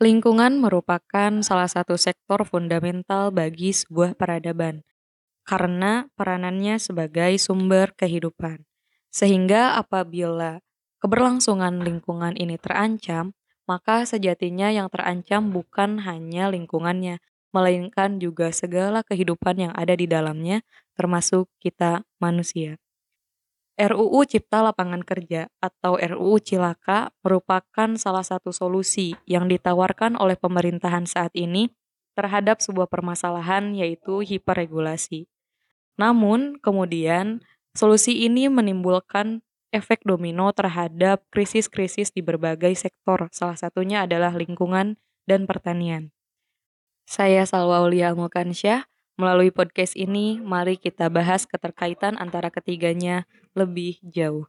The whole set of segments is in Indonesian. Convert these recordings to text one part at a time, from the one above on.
Lingkungan merupakan salah satu sektor fundamental bagi sebuah peradaban, karena peranannya sebagai sumber kehidupan. Sehingga apabila keberlangsungan lingkungan ini terancam, maka sejatinya yang terancam bukan hanya lingkungannya, melainkan juga segala kehidupan yang ada di dalamnya, termasuk kita manusia. RUU Cipta Lapangan Kerja atau RUU Cilaka merupakan salah satu solusi yang ditawarkan oleh pemerintahan saat ini terhadap sebuah permasalahan yaitu hiperregulasi. Namun, kemudian solusi ini menimbulkan efek domino terhadap krisis-krisis di berbagai sektor, salah satunya adalah lingkungan dan pertanian. Saya Salwa Ulia Mulkansyah, Melalui podcast ini, mari kita bahas keterkaitan antara ketiganya lebih jauh.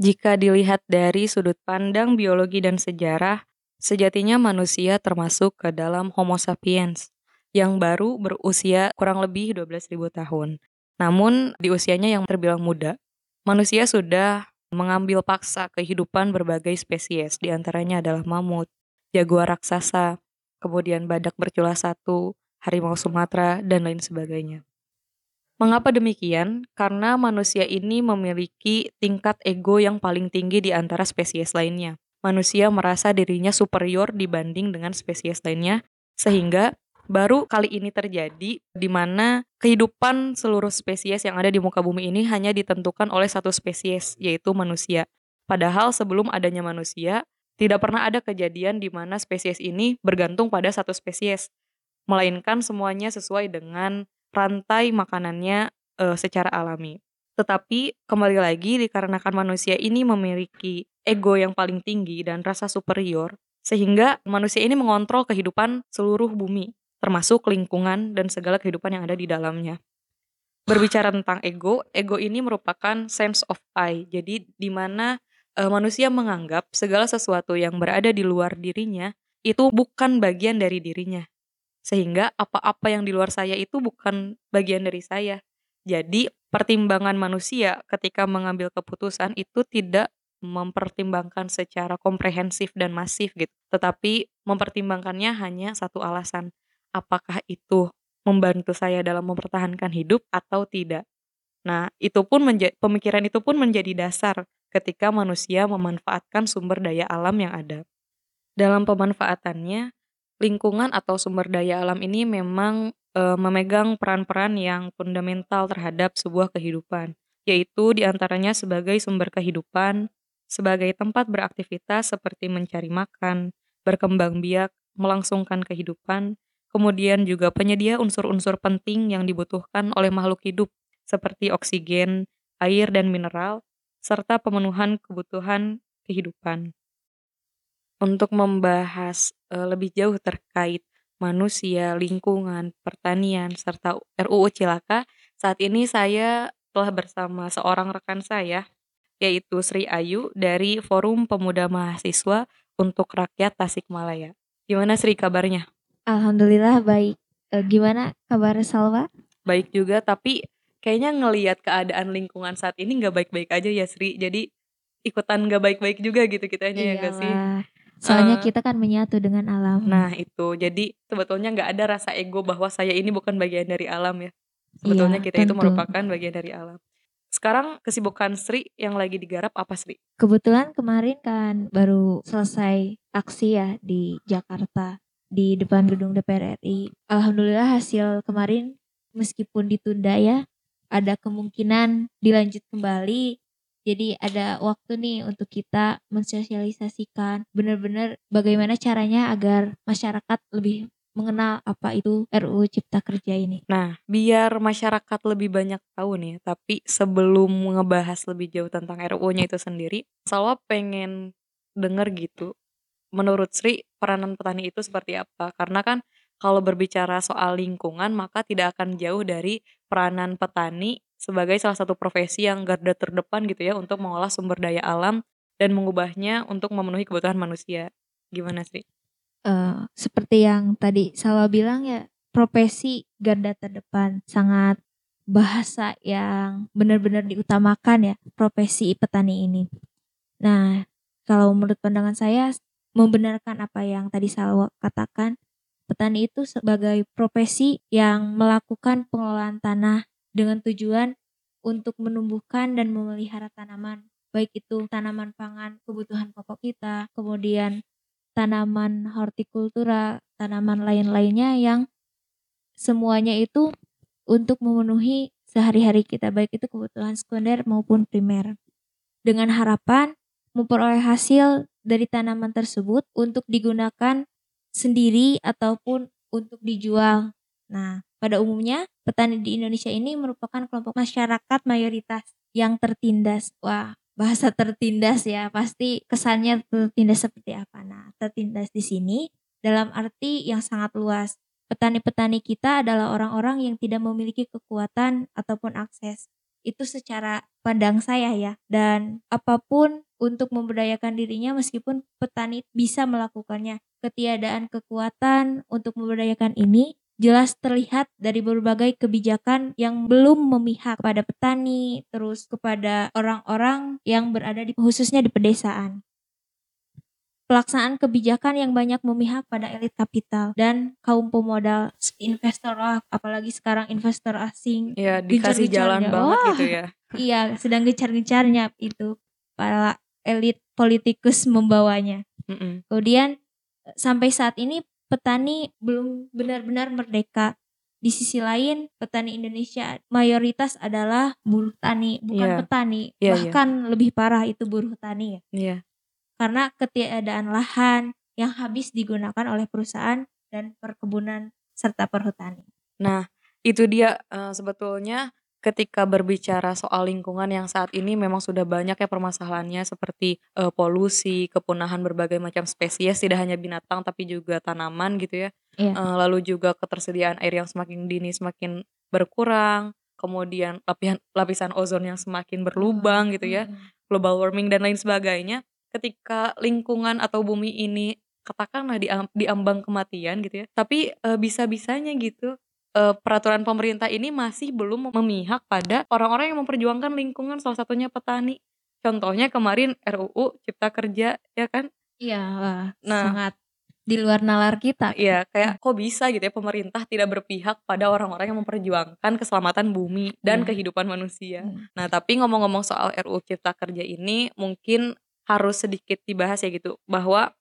Jika dilihat dari sudut pandang biologi dan sejarah, sejatinya manusia termasuk ke dalam Homo sapiens yang baru berusia kurang lebih 12.000 tahun. Namun di usianya yang terbilang muda, manusia sudah mengambil paksa kehidupan berbagai spesies, di antaranya adalah mamut, jaguar raksasa, kemudian badak bercula satu, harimau Sumatera, dan lain sebagainya. Mengapa demikian? Karena manusia ini memiliki tingkat ego yang paling tinggi di antara spesies lainnya. Manusia merasa dirinya superior dibanding dengan spesies lainnya, sehingga baru kali ini terjadi di mana kehidupan seluruh spesies yang ada di muka bumi ini hanya ditentukan oleh satu spesies yaitu manusia. Padahal sebelum adanya manusia, tidak pernah ada kejadian di mana spesies ini bergantung pada satu spesies, melainkan semuanya sesuai dengan rantai makanannya e, secara alami. Tetapi kembali lagi dikarenakan manusia ini memiliki ego yang paling tinggi dan rasa superior, sehingga manusia ini mengontrol kehidupan seluruh bumi termasuk lingkungan dan segala kehidupan yang ada di dalamnya. Berbicara tentang ego, ego ini merupakan sense of I. Jadi di mana e, manusia menganggap segala sesuatu yang berada di luar dirinya itu bukan bagian dari dirinya. Sehingga apa-apa yang di luar saya itu bukan bagian dari saya. Jadi pertimbangan manusia ketika mengambil keputusan itu tidak mempertimbangkan secara komprehensif dan masif gitu. Tetapi mempertimbangkannya hanya satu alasan apakah itu membantu saya dalam mempertahankan hidup atau tidak. Nah, itu pun pemikiran itu pun menjadi dasar ketika manusia memanfaatkan sumber daya alam yang ada. Dalam pemanfaatannya, lingkungan atau sumber daya alam ini memang e, memegang peran-peran yang fundamental terhadap sebuah kehidupan, yaitu di antaranya sebagai sumber kehidupan, sebagai tempat beraktivitas seperti mencari makan, berkembang biak, melangsungkan kehidupan, kemudian juga penyedia unsur-unsur penting yang dibutuhkan oleh makhluk hidup seperti oksigen, air, dan mineral, serta pemenuhan kebutuhan kehidupan. Untuk membahas e, lebih jauh terkait manusia, lingkungan, pertanian, serta RUU Cilaka, saat ini saya telah bersama seorang rekan saya, yaitu Sri Ayu dari Forum Pemuda Mahasiswa untuk Rakyat Tasikmalaya. Gimana Sri kabarnya? Alhamdulillah baik. E, gimana kabar Salwa? Baik juga, tapi kayaknya ngelihat keadaan lingkungan saat ini nggak baik-baik aja ya Sri. Jadi ikutan nggak baik-baik juga gitu kitanya ya gak sih? Soalnya uh, kita kan menyatu dengan alam. Nah itu, jadi sebetulnya nggak ada rasa ego bahwa saya ini bukan bagian dari alam ya. Sebetulnya iya, kita tentu. itu merupakan bagian dari alam. Sekarang kesibukan Sri yang lagi digarap apa Sri? Kebetulan kemarin kan baru selesai aksi ya di Jakarta di depan gedung DPR RI. Alhamdulillah hasil kemarin meskipun ditunda ya, ada kemungkinan dilanjut kembali. Jadi ada waktu nih untuk kita mensosialisasikan benar-benar bagaimana caranya agar masyarakat lebih mengenal apa itu RUU Cipta Kerja ini. Nah, biar masyarakat lebih banyak tahu nih, tapi sebelum ngebahas lebih jauh tentang RUU-nya itu sendiri, Salwa pengen denger gitu menurut Sri peranan petani itu seperti apa? Karena kan kalau berbicara soal lingkungan maka tidak akan jauh dari peranan petani sebagai salah satu profesi yang garda terdepan gitu ya untuk mengolah sumber daya alam dan mengubahnya untuk memenuhi kebutuhan manusia. Gimana sih? Uh, seperti yang tadi Salwa bilang ya, profesi garda terdepan, sangat bahasa yang benar-benar diutamakan ya profesi petani ini. Nah, kalau menurut pandangan saya membenarkan apa yang tadi Salwa katakan, petani itu sebagai profesi yang melakukan pengelolaan tanah dengan tujuan untuk menumbuhkan dan memelihara tanaman, baik itu tanaman pangan, kebutuhan pokok kita, kemudian tanaman hortikultura, tanaman lain-lainnya yang semuanya itu untuk memenuhi sehari-hari kita baik itu kebutuhan sekunder maupun primer. Dengan harapan memperoleh hasil dari tanaman tersebut untuk digunakan sendiri ataupun untuk dijual. Nah, pada umumnya petani di Indonesia ini merupakan kelompok masyarakat mayoritas yang tertindas. Wah, bahasa tertindas ya pasti kesannya tertindas seperti apa nah tertindas di sini dalam arti yang sangat luas petani-petani kita adalah orang-orang yang tidak memiliki kekuatan ataupun akses itu secara pandang saya ya dan apa pun untuk memberdayakan dirinya meskipun petani bisa melakukannya ketiadaan kekuatan untuk memberdayakan ini jelas terlihat dari berbagai kebijakan yang belum memihak pada petani, terus kepada orang-orang yang berada di khususnya di pedesaan. Pelaksanaan kebijakan yang banyak memihak pada elit kapital dan kaum pemodal investor lah, apalagi sekarang investor asing. Ya, dikasih jalan banget gitu ya. Iya, sedang gencar-gencarnya itu para elit politikus membawanya. Mm -mm. Kemudian sampai saat ini petani belum benar-benar merdeka. Di sisi lain, petani Indonesia mayoritas adalah buruh tani, bukan yeah. petani. Yeah, iya. Bahkan yeah. lebih parah itu buruh tani ya. Yeah. Karena ketiadaan lahan yang habis digunakan oleh perusahaan dan perkebunan serta perhutani. Nah, itu dia uh, sebetulnya ketika berbicara soal lingkungan yang saat ini memang sudah banyak ya permasalahannya seperti uh, polusi, kepunahan berbagai macam spesies tidak hanya binatang tapi juga tanaman gitu ya. Iya. Uh, lalu juga ketersediaan air yang semakin dini semakin berkurang, kemudian lapisan lapisan ozon yang semakin berlubang gitu ya, global warming dan lain sebagainya. Ketika lingkungan atau bumi ini katakanlah di, di ambang kematian gitu ya, tapi uh, bisa-bisanya gitu uh, peraturan pemerintah ini masih belum memihak pada orang-orang yang memperjuangkan lingkungan salah satunya petani. Contohnya kemarin RUU Cipta Kerja ya kan? Iya, wah, nah, sangat di luar nalar kita. Iya, kayak kok bisa gitu ya pemerintah tidak berpihak pada orang-orang yang memperjuangkan keselamatan bumi dan iya. kehidupan manusia. Hmm. Nah, tapi ngomong-ngomong soal RUU Cipta Kerja ini mungkin harus sedikit dibahas ya gitu bahwa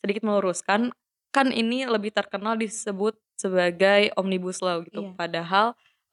sedikit meluruskan kan ini lebih terkenal disebut sebagai omnibus law gitu. Iya. Padahal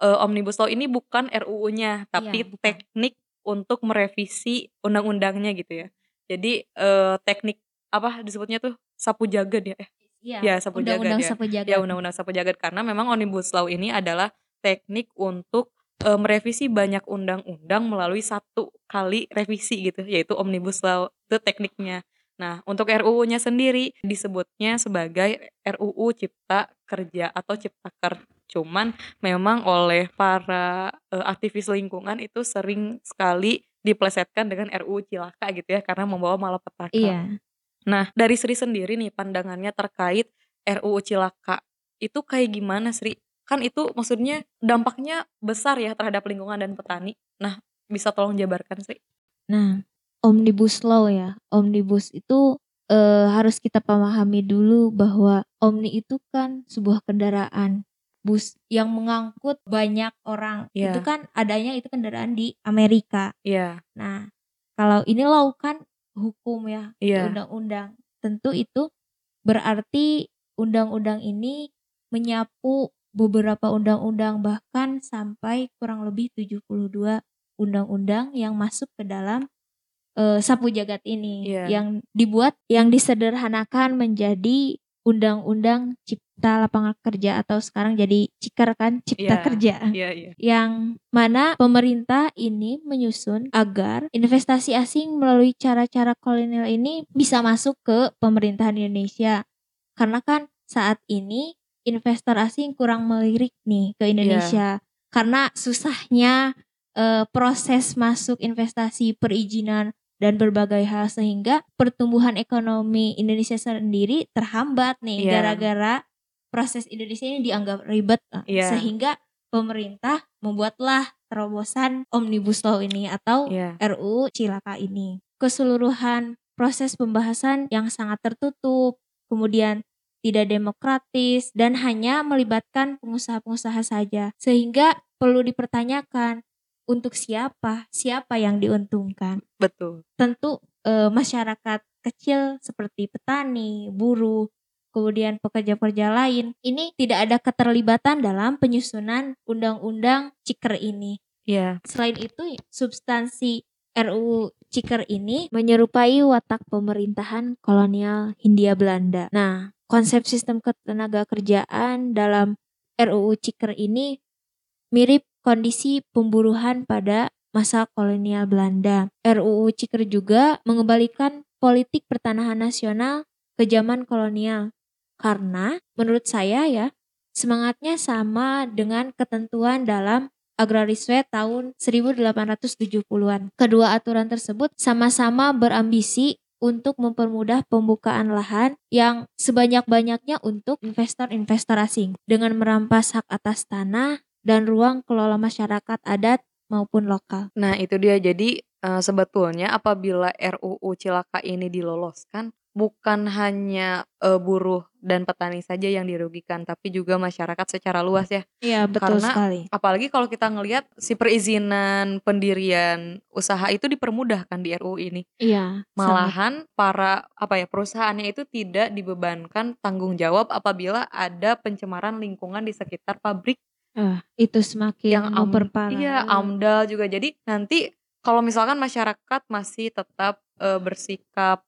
uh, omnibus law ini bukan RUU-nya, tapi iya, teknik untuk merevisi undang-undangnya gitu ya. Jadi uh, teknik apa disebutnya tuh sapu jagad ya? Eh, iya. Ya sapu undang -undang jagad ya. Sapu jagad. Ya undang-undang sapu jagad karena memang omnibus law ini adalah teknik untuk uh, merevisi banyak undang-undang melalui satu kali revisi gitu, yaitu omnibus law itu tekniknya. Nah, untuk RUU-nya sendiri disebutnya sebagai RUU Cipta Kerja atau Ciptaker. Cuman memang oleh para uh, aktivis lingkungan itu sering sekali diplesetkan dengan RUU Cilaka gitu ya karena membawa malapetaka. Iya. Nah, dari Sri sendiri nih pandangannya terkait RUU Cilaka. Itu kayak gimana Sri? Kan itu maksudnya dampaknya besar ya terhadap lingkungan dan petani. Nah, bisa tolong jabarkan Sri? Nah, omnibus law ya. Omnibus itu uh, harus kita pahami dulu bahwa omni itu kan sebuah kendaraan bus yang mengangkut banyak orang. Yeah. Itu kan adanya itu kendaraan di Amerika. Yeah. Nah, kalau ini law kan hukum ya, yeah. undang-undang. Tentu itu berarti undang-undang ini menyapu beberapa undang-undang bahkan sampai kurang lebih 72 undang-undang yang masuk ke dalam uh, sapu jagat ini yeah. yang dibuat yang disederhanakan menjadi undang-undang cipta lapangan kerja atau sekarang jadi cikar kan cipta yeah, kerja yeah, yeah. yang mana pemerintah ini menyusun agar investasi asing melalui cara-cara kolonial ini bisa masuk ke pemerintahan Indonesia karena kan saat ini investor asing kurang melirik nih ke Indonesia yeah. karena susahnya uh, proses masuk investasi perizinan dan berbagai hal sehingga pertumbuhan ekonomi Indonesia sendiri terhambat nih iya. gara-gara proses Indonesia ini dianggap ribet uh, Iya. sehingga pemerintah membuatlah terobosan Omnibus Law ini atau Iya. RUU Cilaka ini. Keseluruhan proses pembahasan yang sangat tertutup, kemudian tidak demokratis dan hanya melibatkan pengusaha-pengusaha saja. Sehingga perlu dipertanyakan untuk siapa, siapa yang diuntungkan. Betul. Tentu eh, masyarakat kecil seperti petani, buruh, kemudian pekerja-pekerja lain, ini tidak ada keterlibatan dalam penyusunan undang-undang Ciker ini. Iya. Selain itu, substansi RUU Ciker ini menyerupai watak pemerintahan kolonial Hindia Belanda. Nah, konsep sistem ketenaga kerjaan dalam RUU Ciker ini mirip kondisi pemburuhan pada masa kolonial Belanda. RUU Ciker juga mengembalikan politik pertanahan nasional ke zaman kolonial. Karena menurut saya ya, semangatnya sama dengan ketentuan dalam Agrarisme tahun 1870-an. Kedua aturan tersebut sama-sama berambisi untuk mempermudah pembukaan lahan yang sebanyak-banyaknya untuk investor-investor asing dengan merampas hak atas tanah dan ruang kelola masyarakat adat maupun lokal. Nah, itu dia. Jadi eh, sebetulnya apabila RUU Cilaka ini diloloskan, bukan hanya eh, buruh dan petani saja yang dirugikan, tapi juga masyarakat secara luas ya. Iya, betul Karena sekali. apalagi kalau kita ngelihat si perizinan pendirian usaha itu dipermudahkan di RUU ini. Iya, sangat. Malahan para apa ya perusahaannya itu tidak dibebankan tanggung jawab apabila ada pencemaran lingkungan di sekitar pabrik Eh, itu semakin yang am, memperparah. iya AMDAL juga. Jadi nanti kalau misalkan masyarakat masih tetap eh, bersikap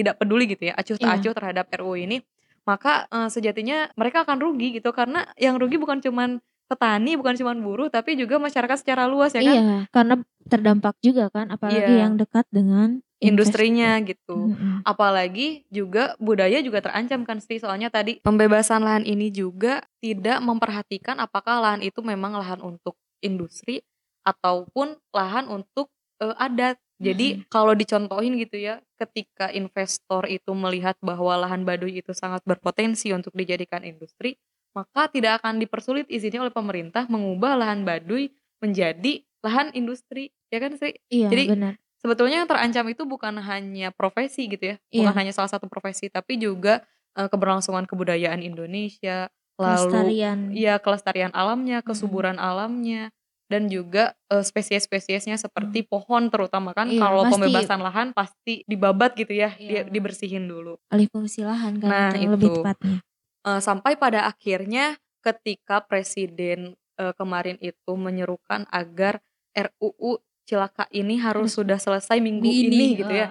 tidak peduli gitu ya, acuh tak Iya. acuh terhadap RUU ini, maka eh, sejatinya mereka akan rugi gitu karena yang rugi bukan cuman petani, bukan cuman buruh, tapi juga masyarakat secara luas ya kan, Iya, karena terdampak juga kan, apalagi Iya. yang dekat dengan industrinya gitu. Mm-mm. Apalagi juga budaya juga terancam kan Sri, soalnya tadi pembebasan lahan ini juga tidak memperhatikan apakah lahan itu memang lahan untuk industri ataupun lahan untuk eh, adat. Jadi kalau dicontohin gitu ya, ketika investor itu melihat bahwa lahan Baduy itu sangat berpotensi untuk dijadikan industri, maka tidak akan dipersulit izinnya oleh pemerintah mengubah lahan Baduy menjadi lahan industri, ya kan Sri? Iya, Jadi benar. sebetulnya yang terancam itu bukan hanya profesi gitu ya, bukan Iya. hanya salah satu profesi, tapi juga eh, keberlangsungan kebudayaan Indonesia, lalu Kelestarian. ya kelestarian alamnya, kesuburan alamnya, dan juga eh, spesies-spesiesnya seperti pohon terutama kan Iya, kalau pembebasan lahan pasti dibabat gitu ya, Iya. di- dibersihin dulu. alih fungsi lahan kan Nah, itu lebih tepatnya. Eh, sampai pada akhirnya ketika presiden eh, kemarin itu menyerukan agar RUU Cilaka ini harus sudah selesai minggu ini, gitu ya.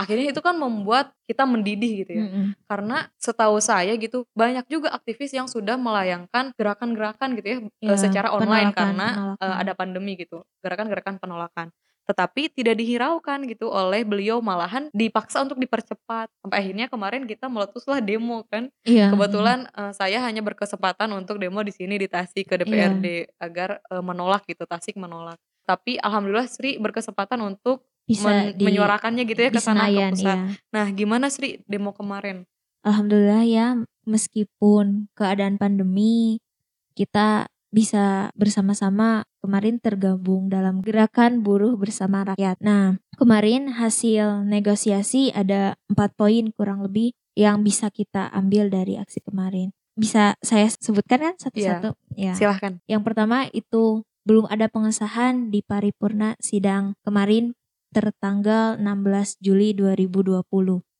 Akhirnya itu kan membuat kita mendidih gitu ya. Mm-mm. Karena setahu saya gitu banyak juga aktivis yang sudah melayangkan gerakan-gerakan gitu ya, Ya, secara online penolakan, karena eh, penolakan. ada pandemi gitu. Gerakan-gerakan penolakan. Tetapi tidak dihiraukan gitu oleh beliau malahan dipaksa untuk dipercepat. Sampai akhirnya kemarin kita meletuslah demo kan. Iya. Kebetulan eh, saya hanya berkesempatan untuk demo di sini di Tasik ke Iya. DPRD agar eh, menolak gitu, Tasik menolak. Tapi alhamdulillah Sri berkesempatan untuk bisa men- di menyuarakannya gitu ya ke sana ke pusat. iya. Nah, gimana Sri demo kemarin? Alhamdulillah ya meskipun keadaan pandemi kita bisa bersama-sama kemarin tergabung dalam gerakan buruh bersama rakyat. Nah, kemarin hasil negosiasi ada empat poin kurang lebih yang bisa kita ambil dari aksi kemarin. Bisa saya sebutkan kan satu-satu? Ya. Silahkan. Yang pertama itu belum ada pengesahan di paripurna sidang kemarin tertanggal 16 Juli 2020.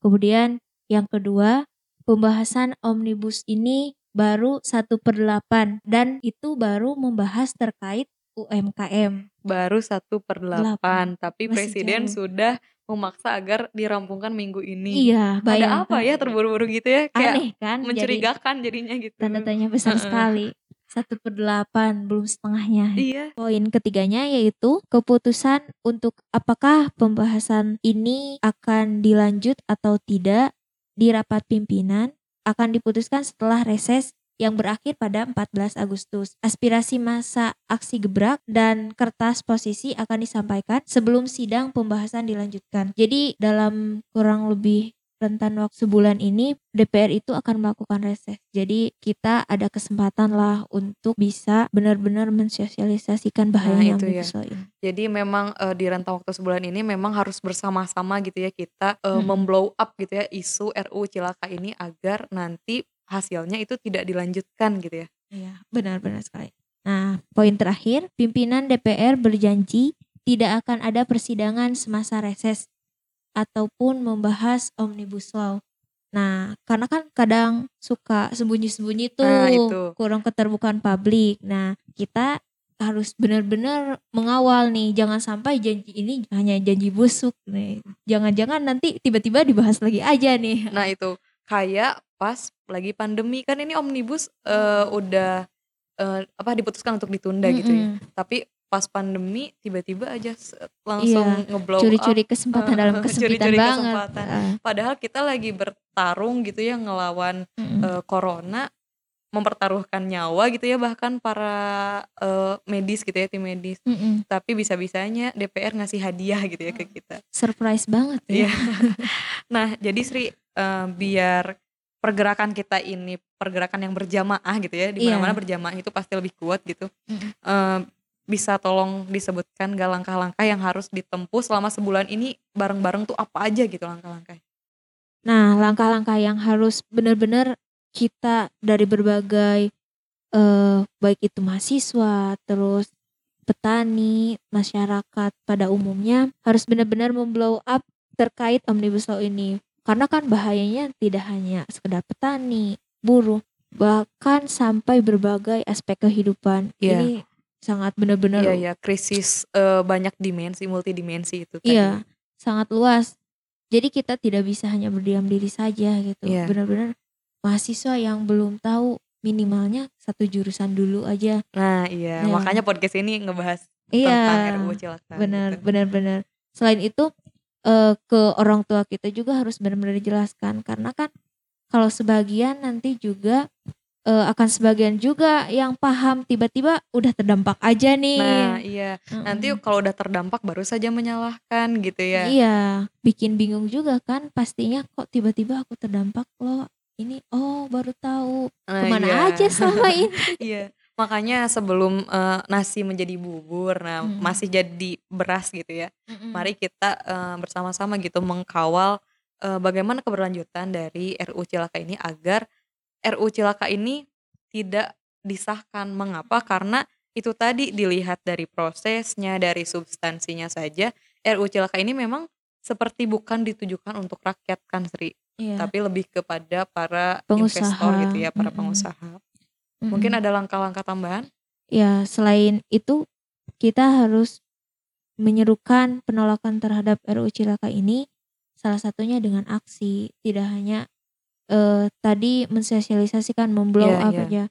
Kemudian yang kedua, pembahasan omnibus ini baru 1 per 8 dan itu baru membahas terkait UMKM. Baru satu per delapan, tapi Masih presiden jauh. sudah memaksa agar dirampungkan minggu ini. Iya, Ada bayangkan. apa ya terburu-buru gitu ya? Kayak Aneh kan? Jadi mencurigakan jadinya gitu. tanda tanya besar sekali. 1 per 8 belum setengahnya. Iya. Poin ketiganya yaitu keputusan untuk apakah pembahasan ini akan dilanjut atau tidak di rapat pimpinan akan diputuskan setelah reses yang berakhir pada 14 Agustus. Aspirasi masa aksi gebrak dan kertas posisi akan disampaikan sebelum sidang pembahasan dilanjutkan. Jadi dalam kurang lebih rentan waktu sebulan ini DPR itu akan melakukan reses. Jadi kita ada kesempatan lah untuk bisa benar-benar mensosialisasikan Nah bahayanya itu ya. Ini. Jadi memang, eee, di rentang waktu sebulan ini memang harus bersama-sama gitu ya kita, eee, Mhm. mem-blow up gitu ya isu RUU Cilaka ini agar nanti hasilnya itu tidak dilanjutkan gitu ya. Iya, benar benar sekali. Nah, poin terakhir, pimpinan DPR berjanji tidak akan ada persidangan semasa reses ataupun membahas Omnibus Law. Nah, karena kan kadang suka sembunyi-sembunyi tuh, Nah itu. kurang keterbukaan publik. Nah, kita harus benar-benar mengawal nih, jangan sampai janji ini hanya janji busuk nih. Jangan-jangan nanti tiba-tiba dibahas lagi aja nih. Nah itu, kayak pas lagi pandemi kan ini omnibus, eee, udah, eee, apa diputuskan untuk ditunda gitu ya. Tapi pas pandemi tiba-tiba aja langsung Iya, nge-blow curi-curi kesempatan dalam heeh, kesempitan curi-curi banget. kesempatan. Heeh. Padahal kita lagi bertarung gitu ya ngelawan, Mhm. eee, corona, mempertaruhkan nyawa gitu ya bahkan para, eee, medis gitu ya, tim medis. Mhm. Tapi bisa-bisanya DPR ngasih hadiah gitu ya ke kita. Surprise banget ya. Iya. Nah jadi Sri, eee, biar pergerakan kita ini pergerakan yang berjamaah gitu ya, di mana-mana Iya. berjamaah itu pasti lebih kuat gitu. Mhm. Eee, bisa tolong disebutkan nggak langkah-langkah yang harus ditempuh selama sebulan ini bareng-bareng tuh apa aja gitu langkah-langkahnya? Nah, langkah-langkah yang harus benar-benar kita dari berbagai, eee, baik itu mahasiswa, terus petani, masyarakat pada umumnya harus benar-benar mem-blow up terkait Omnibus Law ini. Karena kan bahayanya tidak hanya sekedar petani, buruh, bahkan sampai berbagai aspek kehidupan. Iya. Ini sangat benar-benar Iya iya, krisis, eee, banyak dimensi, multidimensi itu tadi. Iya, sangat luas. Jadi kita tidak bisa hanya berdiam diri saja gitu. Iya. Benar-benar mahasiswa yang belum tahu minimalnya satu jurusan dulu aja. Nah iya, Nah. makanya podcast ini ngebahas Iya, tentang RUU Cilaka benar gitu. benar benar. Selain itu, eee, ke orang tua kita juga harus benar-benar dijelaskan karena kan kalau sebagian nanti juga, eee, akan sebagian juga yang paham tiba-tiba udah terdampak aja nih. Nah iya, nanti Mhm. kalau udah terdampak baru saja menyalahkan gitu ya. Iya, bikin bingung juga kan pastinya kok tiba-tiba aku terdampak loh. Ini oh baru tahu. Nah Ke mana iya. aja selama ini? Iya, makanya sebelum, eee, nasi menjadi bubur, nah Mhm. masih jadi beras gitu ya, Mhm. mari kita, eee, bersama-sama gitu mengkawal, eee, bagaimana keberlanjutan dari RUU Cilaka ini agar RUU Cilaka ini tidak disahkan. Mengapa? Karena itu tadi dilihat dari prosesnya, dari substansinya saja, RUU Cilaka ini memang seperti bukan ditujukan untuk rakyat kan Sri, Iya. tapi lebih kepada para Pengusaha. investor gitu ya, para Mhm. pengusaha. Mhm. Mungkin ada langkah-langkah tambahan? Ya, selain itu kita harus menyerukan penolakan terhadap RUU Cilaka ini salah satunya dengan aksi, tidak hanya, eee, tadi mensosialisasikan, mem-blow Iya up iya. aja.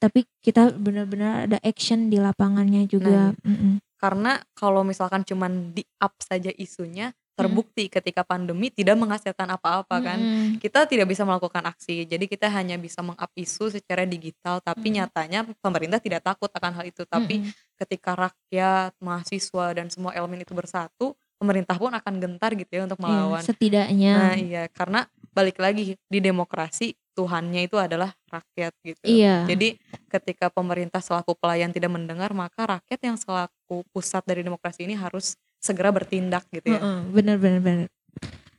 Tapi kita benar-benar ada action di lapangannya Nah, juga. Mhm. karena kalau misalkan cuman di-up saja isunya, terbukti ketika pandemi tidak menghasilkan apa-apa kan. Kita tidak bisa melakukan aksi, jadi kita hanya bisa meng-up isu secara digital, tapi Mhm. nyatanya pemerintah tidak takut akan hal itu. Tapi Mhm. ketika rakyat, mahasiswa, dan semua elemen itu bersatu, pemerintah pun akan gentar gitu ya untuk Iya, melawan. setidaknya. Nah iya, karena balik lagi di demokrasi Tuhannya itu adalah rakyat gitu. Iya. Jadi ketika pemerintah selaku pelayan tidak mendengar, maka rakyat yang selaku pusat dari demokrasi ini harus segera bertindak gitu ya. Heeh, bener bener bener.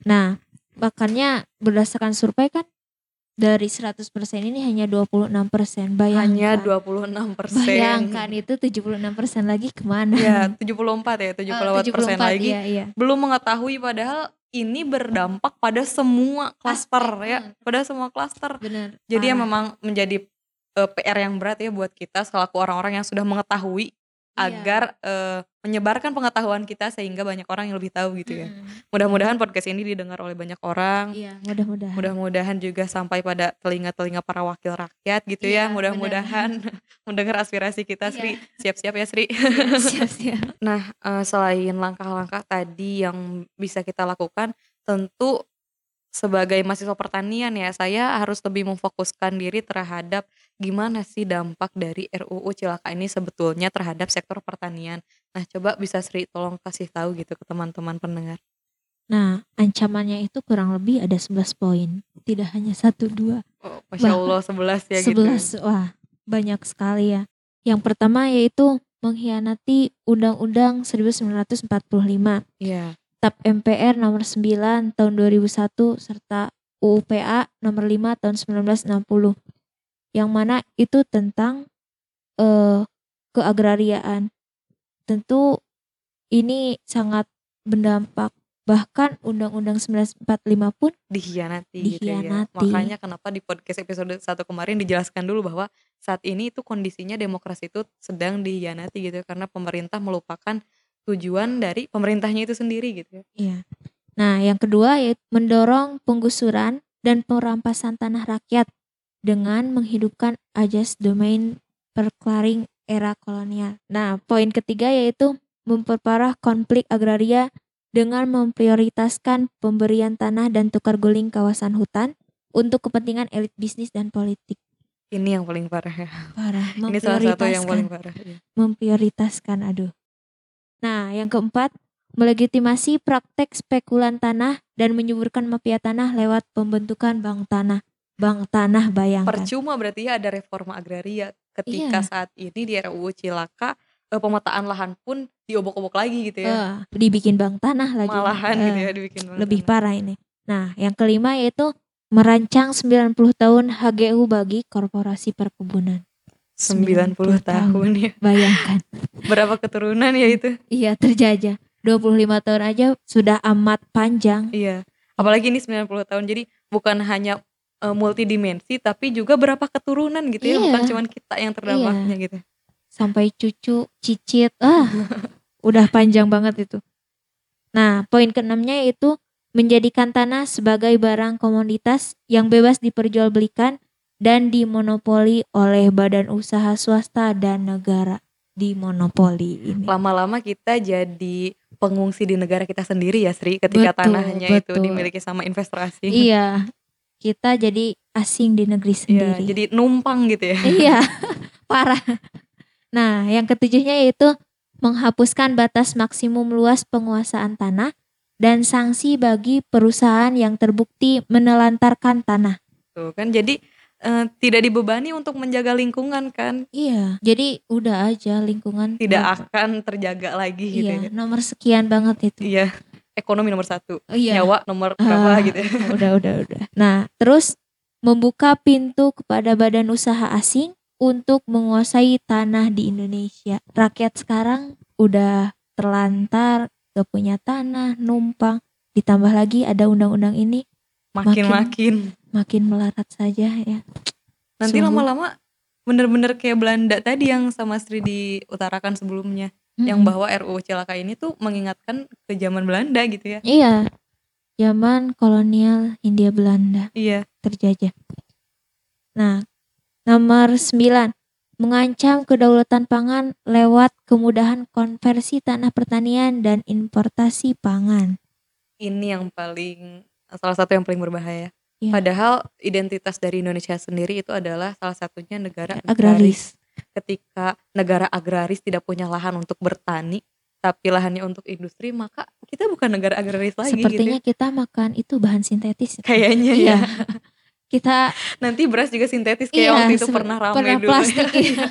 Nah, makanya berdasarkan survei kan dari 100% ini hanya 26%. Hanya Bayangkan. 26%. Bayangkan itu 76% lagi ke mana? Iya, 74 ya, 74% Oh, 74 lagi. iya iya. Belum mengetahui padahal ini berdampak pada semua klaster ya, hmm. pada semua klaster. Bener. Jadi ya parah. memang menjadi eh, PR yang berat ya buat kita selaku orang-orang yang sudah mengetahui Iya. agar eh, menyebarkan pengetahuan kita sehingga banyak orang yang lebih tahu gitu ya. Mm-mm. Mudah-mudahan podcast ini didengar oleh banyak orang. Iya, mudah-mudahan. Mudah-mudahan juga sampai pada telinga-telinga para wakil rakyat gitu Iya, ya. Mudah-mudahan mendengar aspirasi kita Sri. Siap-siap ya Sri. Siap-siap. Nah, eh, selain langkah-langkah tadi yang bisa kita lakukan, tentu sebagai mahasiswa pertanian ya, saya harus lebih memfokuskan diri terhadap gimana sih dampak dari RUU Cilaka ini sebetulnya terhadap sektor pertanian. Nah, coba bisa Sri tolong kasih tahu gitu ke teman-teman pendengar. Nah, ancamannya itu kurang lebih ada 11 poin. Tidak hanya satu dua. Oh, Masya Allah 11 ya gitu. 11 wah banyak sekali ya. Yang pertama yaitu mengkhianati Undang-Undang 1945 Iya. TAP MPR nomor 9 tahun 2001 serta UUPA nomor 5 tahun 1960 yang mana itu tentang eh, keagrariaan. Tentu ini sangat berdampak bahkan Undang-Undang 1945 pun Dikhianati gitu ya. Dikhianati. Makanya kenapa di podcast episode 1 kemarin dijelaskan dulu bahwa saat ini itu kondisinya demokrasi itu sedang dikhianati gitu ya, karena pemerintah melupakan tujuan dari pemerintahnya itu sendiri gitu ya. Iya. Nah, yang kedua yaitu mendorong penggusuran dan perampasan tanah rakyat dengan menghidupkan ajas domain perklaring era kolonial. Nah, poin ketiga yaitu memperparah konflik agraria dengan memprioritaskan pemberian tanah dan tukar guling kawasan hutan untuk kepentingan elit bisnis dan politik. Ini yang paling parah ya. Parah, Ini salah satu yang paling parah. ya. memprioritaskan aduh. Nah, yang keempat, melegitimasi praktek spekulan tanah dan menyuburkan mafia tanah lewat pembentukan bank tanah. Bank tanah bayangkan. Percuma berarti ya ada reforma agraria ketika Iya. saat ini di RUU Cilaka eh, pemetaan lahan pun diobok-obok lagi gitu ya. Eh, dibikin bank tanah lagi. Malahan Eh, gitu ya dibikin bank Lebih tanah. parah ini. Nah, yang kelima yaitu merancang 90 tahun HGU bagi korporasi perkebunan. 90 tahun ya. Bayangkan. Berapa keturunan ya itu? Iya, terjajah. 25 tahun aja sudah amat panjang. Iya. Apalagi ini 90 tahun. Jadi bukan hanya eh, multidimensi tapi juga berapa keturunan gitu ya. Iya. Bukan cuman kita yang terdampaknya gitu. sampai cucu, cicit. Ah, udah panjang banget itu. Nah, poin keenamnya yaitu menjadikan tanah sebagai barang komoditas yang bebas diperjualbelikan dan dimonopoli oleh badan usaha swasta dan negara. Dimonopoli ini. Lama-lama kita jadi pengungsi di negara kita sendiri ya Sri ketika Betul, tanahnya itu betul. dimiliki sama investasi. Iya, kita jadi asing di negeri Iya, sendiri. jadi numpang gitu ya. Iya, parah. Nah, yang ketujuhnya yaitu menghapuskan batas maksimum luas penguasaan tanah dan sanksi bagi perusahaan yang terbukti menelantarkan tanah. Tuh kan jadi eh, tidak dibebani untuk menjaga lingkungan kan. Iya, jadi udah aja lingkungan Tidak nomor- akan terjaga lagi gitu Iya, ya. nomor sekian banget itu. Iya. Ekonomi nomor satu. Oh, iya. Nyawa nomor berapa Ah, gitu ya. Udah, udah, udah. Nah, terus membuka pintu kepada badan usaha asing untuk menguasai tanah di Indonesia. Rakyat sekarang udah terlantar, gak punya tanah, numpang. Ditambah lagi ada undang-undang ini Makin-makin. makin melarat saja ya. Nanti lama-lama bener-bener kayak Belanda tadi yang sama Sri diutarakan sebelumnya. Yang Mm-mm. bahwa RUU Cilaka ini tuh mengingatkan ke zaman Belanda gitu ya. Iya. Zaman kolonial Hindia Belanda. Iya. terjajah. Nah, nomor 9 mengancam kedaulatan pangan lewat kemudahan konversi tanah pertanian dan importasi pangan. Ini yang paling salah satu yang paling berbahaya. Iya. Padahal identitas dari Indonesia sendiri itu adalah salah satunya negara Agraris. Ketika negara agraris tidak punya lahan untuk bertani, tapi lahannya untuk industri, maka kita bukan negara agraris lagi Sepertinya gitu. kita makan itu bahan sintetis. Kayaknya Iya. ya. Kita Nanti beras juga sintetis kayak Iya, waktu itu pernah ramai pernah dulu. plastik, iya.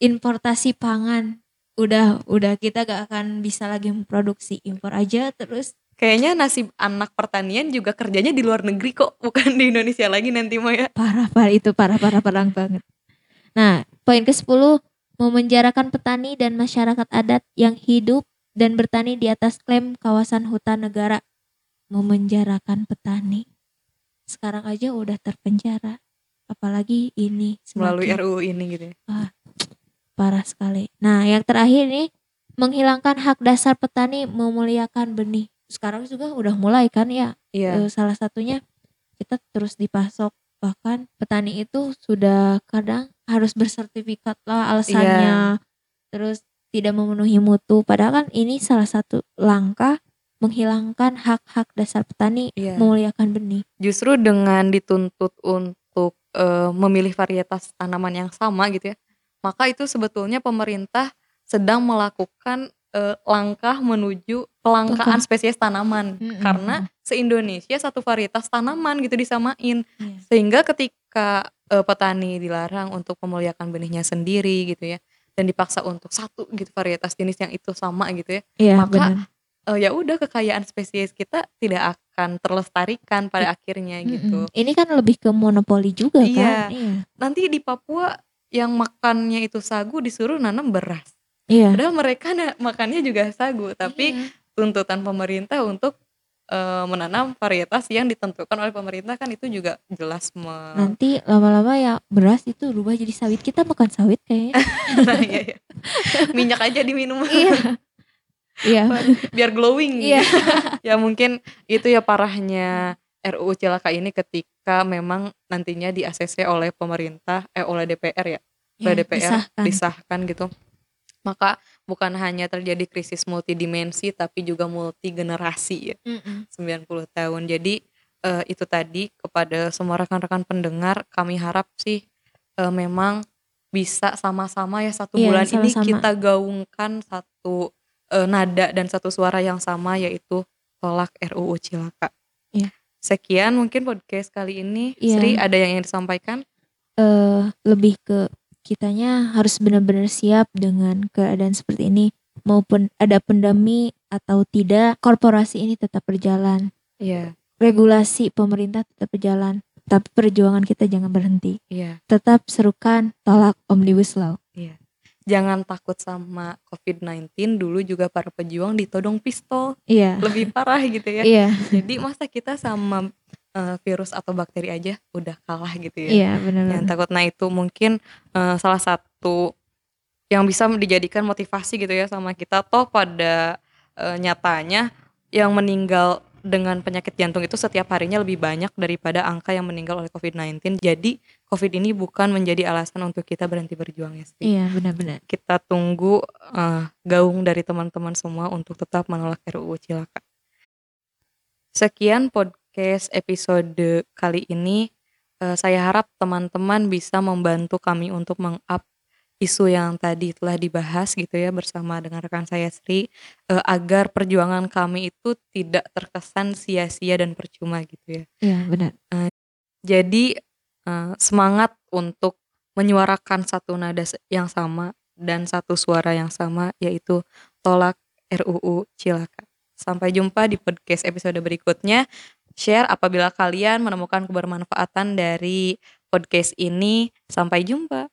importasi pangan. Udah udah kita gak akan bisa lagi memproduksi impor aja terus Kayaknya nasib anak pertanian juga kerjanya di luar negeri kok, bukan di Indonesia lagi nanti mah ya. parah parah itu parah parah parah banget. Nah, poin ke-10 memenjarakan petani dan masyarakat adat yang hidup dan bertani di atas klaim kawasan hutan negara. Memenjarakan petani. Sekarang aja udah terpenjara. Apalagi ini Melalui semakin RUU ini gitu ya. parah sekali. Nah, yang terakhir nih menghilangkan hak dasar petani memuliakan benih. Sekarang juga udah mulai kan ya Iya. Eh, salah satunya kita terus dipasok bahkan petani itu sudah kadang harus bersertifikat lah alasannya Iya. terus tidak memenuhi mutu padahal kan ini salah satu langkah menghilangkan hak-hak dasar petani Iya. memuliakan benih Justru dengan dituntut untuk eh, memilih varietas tanaman yang sama gitu ya, maka itu sebetulnya pemerintah sedang melakukan uh, langkah menuju kelangkaan spesies tanaman Mm-mm. karena se-Indonesia satu varietas tanaman gitu disamain Iya. sehingga ketika uh, petani dilarang untuk memuliakan benihnya sendiri gitu ya dan dipaksa untuk satu gitu varietas jenis yang itu sama gitu ya Iya, Maka, uh, ya udah kekayaan spesies kita tidak akan terlestarikan pada akhirnya gitu. Ini kan lebih ke monopoli juga Iya. kan? Iya. nanti di Papua yang makannya itu sagu disuruh nanam beras Iya. padahal mereka na- makannya juga sagu tapi Iya. tuntutan pemerintah untuk eh, menanam varietas yang ditentukan oleh pemerintah kan itu juga jelas me- nanti lama-lama ya beras itu berubah jadi sawit. Kita makan sawit kayaknya. nah, iya, iya. minyak aja diminum iya. Iya. biar glowing Iya. ya mungkin itu ya parahnya RUU Cilaka ini ketika memang nantinya di ACC oleh pemerintah eh oleh DPR ya oleh Iya, DPR disahkan. disahkan gitu maka bukan hanya terjadi krisis multidimensi tapi juga multi generasi ya Mm-mm. 90 tahun. Jadi eh, itu tadi kepada semua rekan-rekan pendengar kami harap sih eh, memang bisa sama-sama ya satu Iya, bulan ini sama-sama. kita gaungkan satu eh, nada dan satu suara yang sama yaitu tolak RUU Cilaka. Iya. Sekian mungkin podcast kali ini. Iya. Sri ada yang ingin disampaikan? eh lebih ke kitanya harus benar-benar siap dengan keadaan seperti ini maupun ada pandemi atau tidak korporasi ini tetap berjalan. Iya, regulasi pemerintah tetap berjalan tapi perjuangan kita jangan berhenti. Iya, tetap serukan tolak omnibus law. Iya. Jangan takut sama COVID-19 dulu juga para pejuang ditodong pistol. Iya. Lebih parah gitu ya. iya. Jadi masa kita sama eh, virus atau bakteri aja udah kalah gitu ya. iya Jangan benar-benar takut. Nah itu mungkin eh, salah satu yang bisa dijadikan motivasi gitu ya sama kita. Toh pada eh, nyatanya yang meninggal dengan penyakit jantung itu setiap harinya lebih banyak daripada angka yang meninggal oleh COVID-19. Jadi COVID ini bukan menjadi alasan untuk kita berhenti berjuang ya. Sri. iya benar-benar Kita tunggu eh, gaung dari teman-teman semua untuk tetap menolak RUU Cilaka. Sekian podcast episode kali ini. Eh, saya harap teman-teman bisa membantu kami untuk meng-up isu yang tadi telah dibahas gitu ya bersama dengan rekan saya Sri eh, agar perjuangan kami itu tidak terkesan sia-sia dan percuma gitu ya. iya benar Jadi eh, semangat untuk menyuarakan satu nada yang sama dan satu suara yang sama yaitu tolak RUU Cilaka. Sampai jumpa di podcast episode berikutnya. Share apabila kalian menemukan kebermanfaatan dari podcast ini. Sampai jumpa.